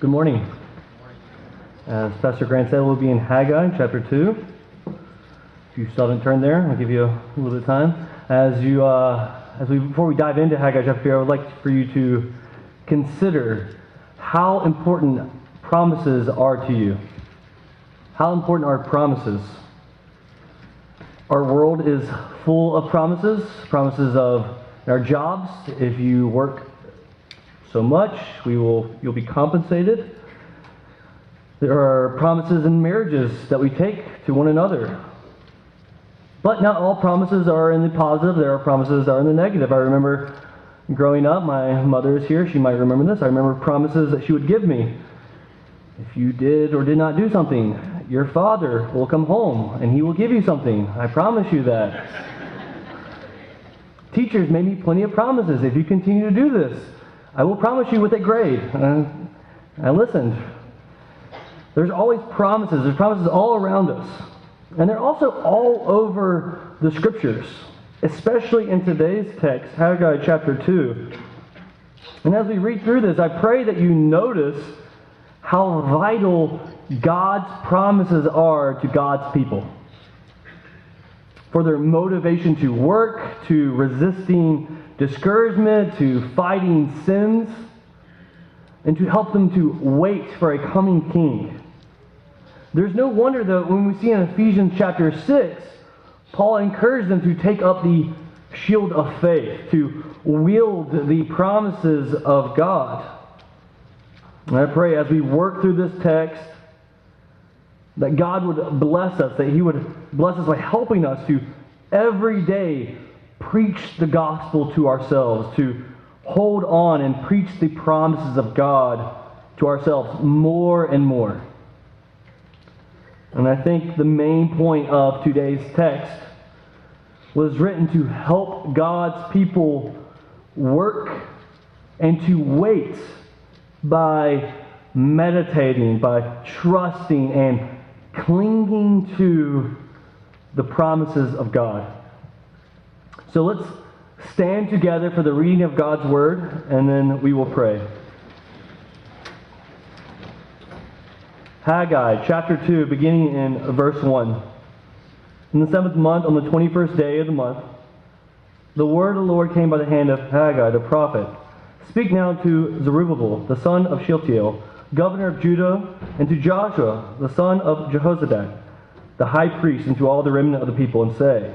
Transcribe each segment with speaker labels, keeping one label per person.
Speaker 1: Good morning. As Pastor Grant said, we'll be in Haggai chapter 2. If you still haven't turned there, I'll give you a little bit of time. As you, uh, as we, before we dive into Haggai chapter 2, I would like for you to consider how important promises are to you. How important are promises? Our world is full of promises, promises of our jobs. If you work so much, we will, you'll be compensated. There are promises in marriages that we take to one another. But not all promises are in the positive, there are promises that are in the negative. I remember growing up, my mother is here, she might remember this. I remember promises that she would give me. If you did or did not do something, your father will come home and he will give you something. I promise you that. Teachers made me plenty of promises. If you continue to do this, I will promise you with a grade. Uh, I listened. There's always promises. There's promises all around us. And they're also all over the scriptures, especially in today's text, Haggai chapter 2. And as we read through this, I pray that you notice how vital God's promises are to God's people. For their motivation to work, to resisting discouragement, to fighting sins, and to help them to wait for a coming king. There's no wonder that when we see in Ephesians chapter 6, Paul encouraged them to take up the shield of faith, to wield the promises of God. And I pray as we work through this text that God would bless us, that He would bless us by helping us to every day preach the gospel to ourselves, to hold on and preach the promises of God to ourselves more and more. And I think the main point of today's text was written to help God's people work and to wait by meditating, by trusting, and clinging to the promises of God. So let's stand together for the reading of God's word, and then we will pray. Haggai chapter 2, beginning in verse 1. In the seventh month, on the 21st day of the month, the word of the Lord came by the hand of Haggai the prophet. Speak now to Zerubbabel, the son of Shealtiel, governor of Judah, and to Joshua, the son of Jehozadak, the high priest, and to all the remnant of the people, and say,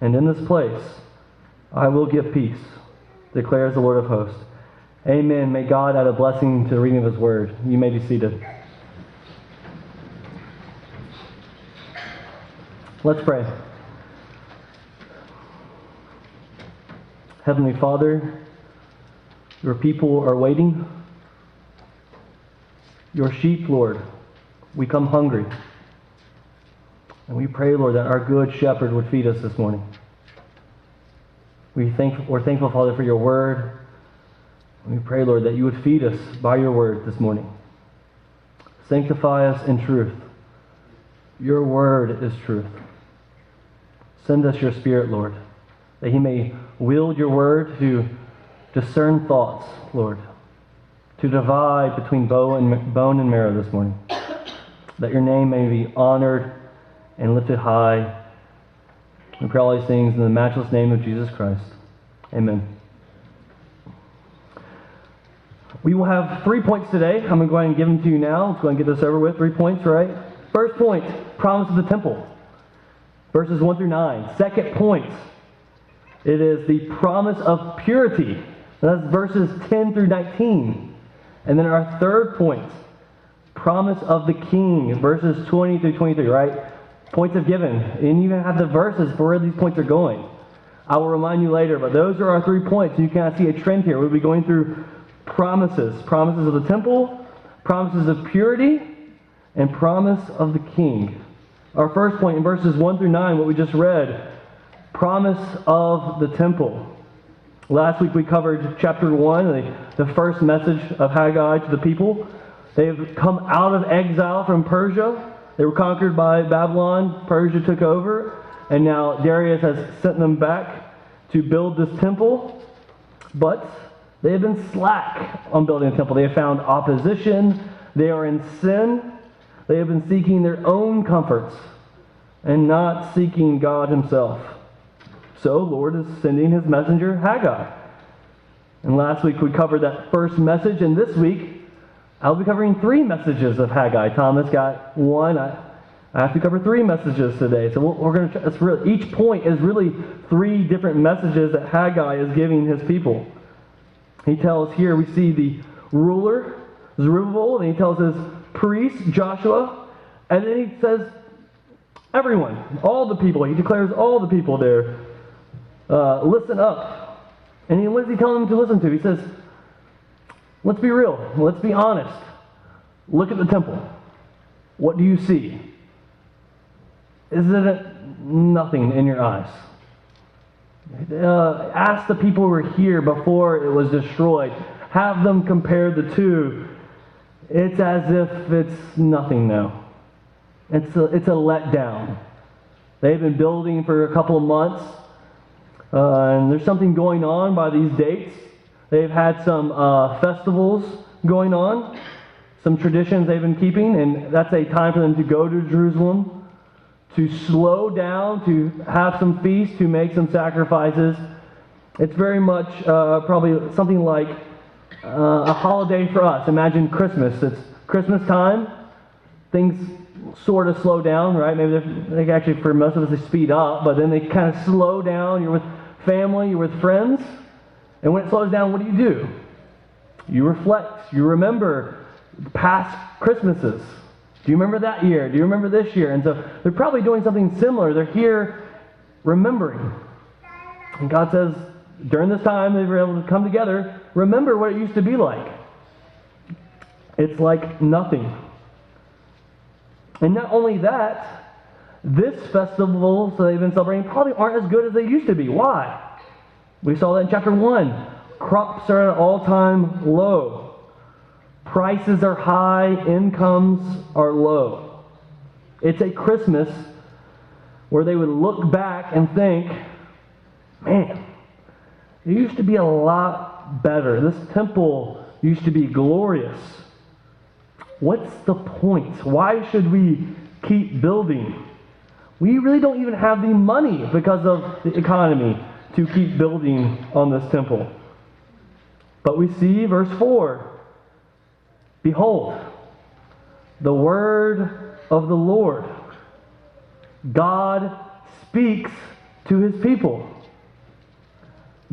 Speaker 1: And in this place I will give peace, declares the Lord of hosts. Amen. May God add a blessing to the reading of his word. You may be seated. Let's pray. Heavenly Father, your people are waiting. Your sheep, Lord, we come hungry. And we pray, Lord, that our good shepherd would feed us this morning. We thank, we're thankful, Father, for your word. And we pray, Lord, that you would feed us by your word this morning. Sanctify us in truth. Your word is truth. Send us your Spirit, Lord, that he may wield your word to discern thoughts, Lord, to divide between bone and marrow this morning, that your name may be honored and lifted high. We pray all these things in the matchless name of Jesus Christ. Amen. We will have three points today. I'm going to go ahead and give them to you now. Let's go ahead and get this over with. Three points, right? First point, promise of the temple. Verses 1 through 9. Second point, it is the promise of purity. That's verses 10 through 19. And then our third point, promise of the king, verses 20 through 23, right? Points of given. And even have the verses for where these points are going. I will remind you later, but those are our three points. You can see a trend here. We'll be going through promises promises of the temple, promises of purity, and promise of the king. Our first point in verses 1 through 9, what we just read, promise of the temple. Last week we covered chapter 1, the, the first message of Haggai to the people. They have come out of exile from Persia. They were conquered by Babylon. Persia took over. And now Darius has sent them back to build this temple. But they have been slack on building a temple. They have found opposition. They are in sin. They have been seeking their own comforts and not seeking God Himself. So, Lord is sending His messenger, Haggai. And last week we covered that first message, and this week I'll be covering three messages of Haggai. Thomas got one. I, I have to cover three messages today. So we're going to. Really, each point is really three different messages that Haggai is giving his people. He tells here we see the ruler Zerubbabel, and he tells his priest Joshua, and then he says everyone, all the people. He declares all the people there, uh, listen up. And he, what is he telling them to listen to? He says, let's be real, let's be honest. Look at the temple. What do you see? Is it nothing in your eyes? Uh, ask the people who were here before it was destroyed. Have them compare the two. It's as if it's nothing now. It's a, it's a letdown. They've been building for a couple of months, uh, and there's something going on by these dates. They've had some uh, festivals going on, some traditions they've been keeping, and that's a time for them to go to Jerusalem to slow down, to have some feasts, to make some sacrifices. It's very much uh, probably something like uh, a holiday for us. Imagine Christmas. It's Christmas time. Things sort of slow down, right? Maybe they actually, for most of us, they speed up, but then they kind of slow down. You're with family, you're with friends. And when it slows down, what do you do? You reflect, you remember past Christmases. Do you remember that year? Do you remember this year? And so they're probably doing something similar. They're here remembering. And God says, during this time they were able to come together, remember what it used to be like. It's like nothing. And not only that, this festival that they've been celebrating probably aren't as good as they used to be. Why? We saw that in chapter 1. Crops are at an all time low. Prices are high, incomes are low. It's a Christmas where they would look back and think, man, it used to be a lot better. This temple used to be glorious. What's the point? Why should we keep building? We really don't even have the money because of the economy to keep building on this temple. But we see verse 4 Behold, the word of the Lord. God speaks to his people.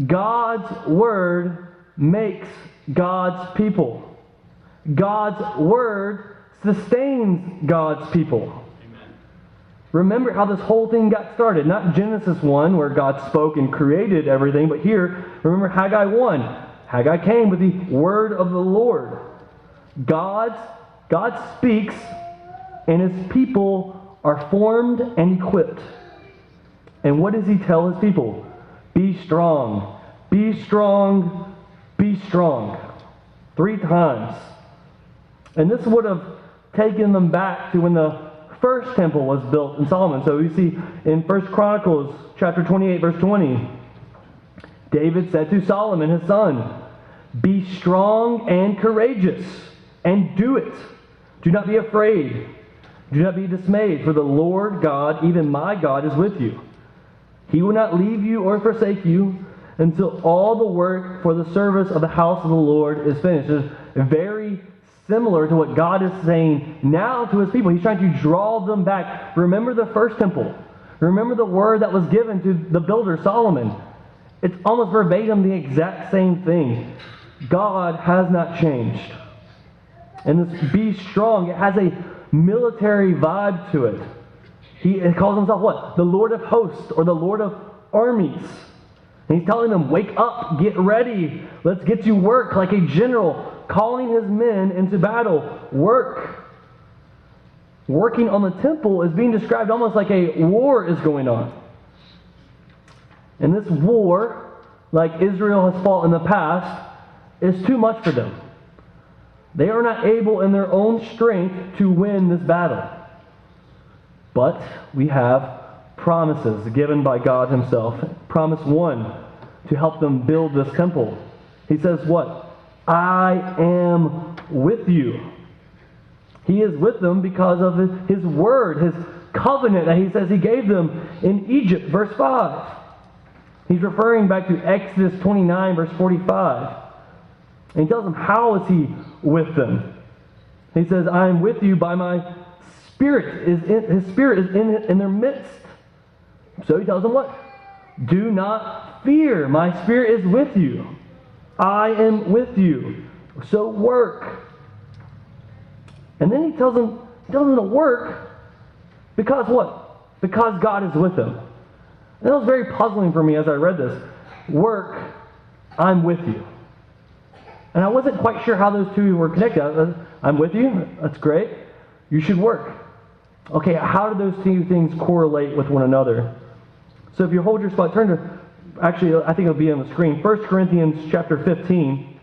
Speaker 1: God's word makes God's people. God's word sustains God's people. Remember how this whole thing got started. Not Genesis 1, where God spoke and created everything, but here, remember Haggai 1. Haggai came with the word of the Lord. God, God speaks, and his people are formed and equipped. And what does he tell his people? Be strong, be strong, be strong. Three times. And this would have taken them back to when the first temple was built in Solomon. So we see in First Chronicles chapter 28, verse 20, David said to Solomon, his son, Be strong and courageous and do it. Do not be afraid. Do not be dismayed, for the Lord God, even my God, is with you. He will not leave you or forsake you. until all the work for the service of the house of the Lord is finished. It's very similar to what God is saying now to his people. He's trying to draw them back. Remember the first temple. Remember the word that was given to the builder Solomon. It's almost verbatim the exact same thing. God has not changed. And this be strong, it has a military vibe to it. He calls himself what? The Lord of hosts or the Lord of armies. And he's telling them, wake up, get ready, let's get to work like a general, calling his men into battle. Work. Working on the temple is being described almost like a war is going on. And this war, like Israel has fought in the past, is too much for them. They are not able in their own strength to win this battle. But we have promises given by God Himself. Promise one to help them build this temple. He says, What? I am with you. He is with them because of His word, His covenant that He says He gave them in Egypt, verse 5. He's referring back to Exodus 29, verse 45. And he tells them, How is he with them? He says, I am with you by my spirit. Is in, his spirit is in, in their midst. So he tells them what? Do not fear. My spirit is with you. I am with you. So work. And then he tells them, he tells them to work because what? Because God is with them. And that was very puzzling for me as I read this. Work, I'm with you. And I wasn't quite sure how those two were connected. I'm with you. That's great. You should work. Okay, how do those two things correlate with one another? So if you hold your spot, turn to, actually, I think it'll be on the screen. 1 Corinthians chapter 15.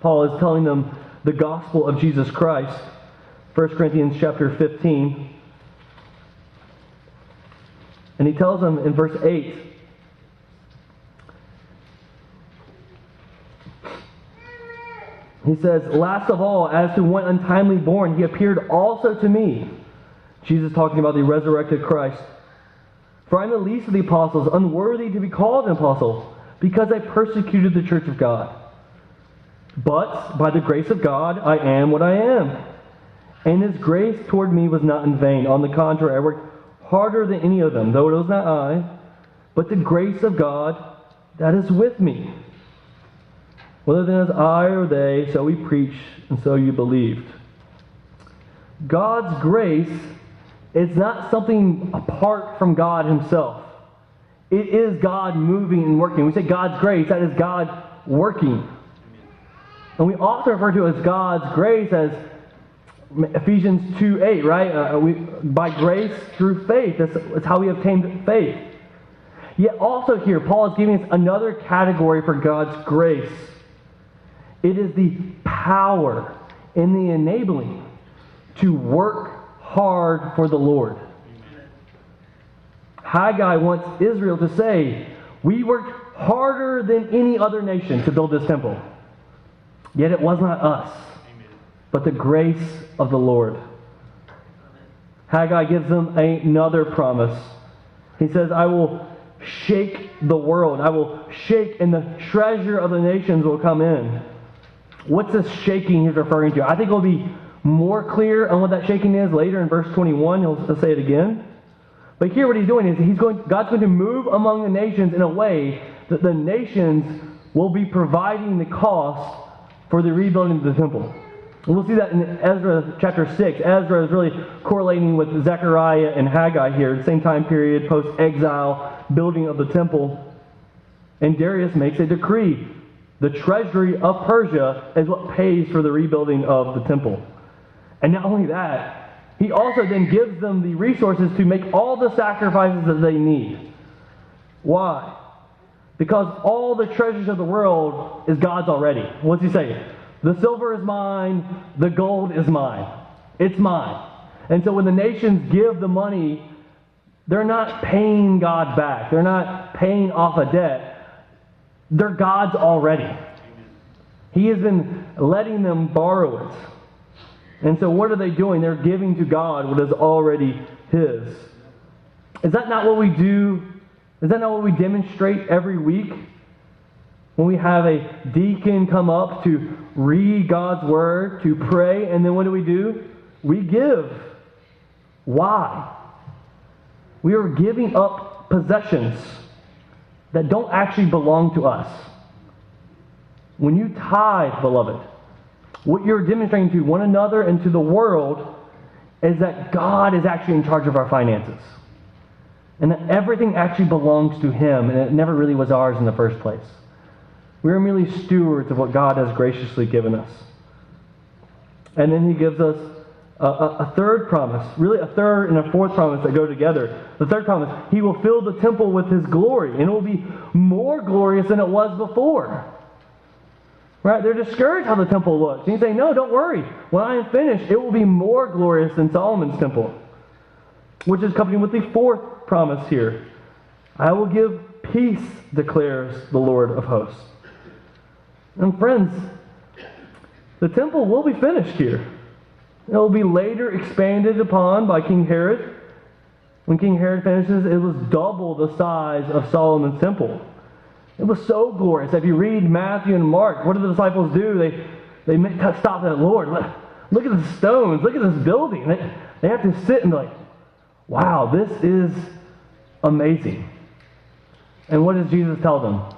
Speaker 1: Paul is telling them the gospel of Jesus Christ. 1 Corinthians chapter 15. And he tells them in verse 8 He says, Last of all, as to one untimely born, he appeared also to me. Jesus talking about the resurrected Christ. For I am the least of the apostles, unworthy to be called an apostle, because I persecuted the church of God. But by the grace of God, I am what I am. And his grace toward me was not in vain. On the contrary, I worked harder than any of them, though it was not I, but the grace of God that is with me. Whether then as I or they, so we preach, and so you believed. God's grace is not something apart from God Himself. It is God moving and working. We say God's grace, that is God working. And we often refer to it as God's grace as Ephesians 2 8, right? Uh, we, by grace through faith. That's, that's how we obtained faith. Yet also here, Paul is giving us another category for God's grace. It is the power and the enabling to work hard for the Lord. Haggai wants Israel to say, We worked harder than any other nation to build this temple. Yet it was not us, but the grace of the Lord. Haggai gives them another promise. He says, I will shake the world. I will shake, and the treasure of the nations will come in. What's this shaking he's referring to? I think it'll be more clear on what that shaking is later in verse 21. He'll say it again. But here, what he's doing is he's going, God's going to move among the nations in a way that the nations will be providing the cost for the rebuilding of the temple. And we'll see that in Ezra chapter 6. Ezra is really correlating with Zechariah and Haggai here, the same time period, post exile, building of the temple. And Darius makes a decree. The treasury of Persia is what pays for the rebuilding of the temple. And not only that, he also then gives them the resources to make all the sacrifices that they need. Why? Because all the treasures of the world is God's already. What's he saying? The silver is mine, the gold is mine. It's mine. And so when the nations give the money, they're not paying God back. They're not paying off a debt. They're God's already. He has been letting them borrow it. And so what are they doing? They're giving to God what is already His. Is that not what we do? Is that not what we demonstrate every week? when we have a deacon come up to read God's word, to pray, and then what do we do? We give. Why? We are giving up possessions that don't actually belong to us. When you tithe, beloved, what you're demonstrating to one another and to the world is that God is actually in charge of our finances. And that everything actually belongs to Him, and it never really was ours in the first place. We are merely stewards of what God has graciously given us. And then He gives us a, a, a, third promise, really a third and a fourth promise that go together. The third promise, He will fill the temple with His glory, and it will be more glorious than it was before. Right? They're discouraged how the temple looks. And he's saying, No, don't worry. When I am finished, it will be more glorious than Solomon's temple. Which is accompanied with the fourth promise here. I will give peace, declares the Lord of hosts. And friends, the temple will be finished here. It will be later expanded upon by King Herod. When King Herod finishes, it was double the size of Solomon's temple. It was so glorious. If you read Matthew and Mark, what do the disciples do? They, they stop at Lord. Look, look at the stones. Look at this building. They, they have to sit and be like, wow, this is amazing. And what does Jesus tell them?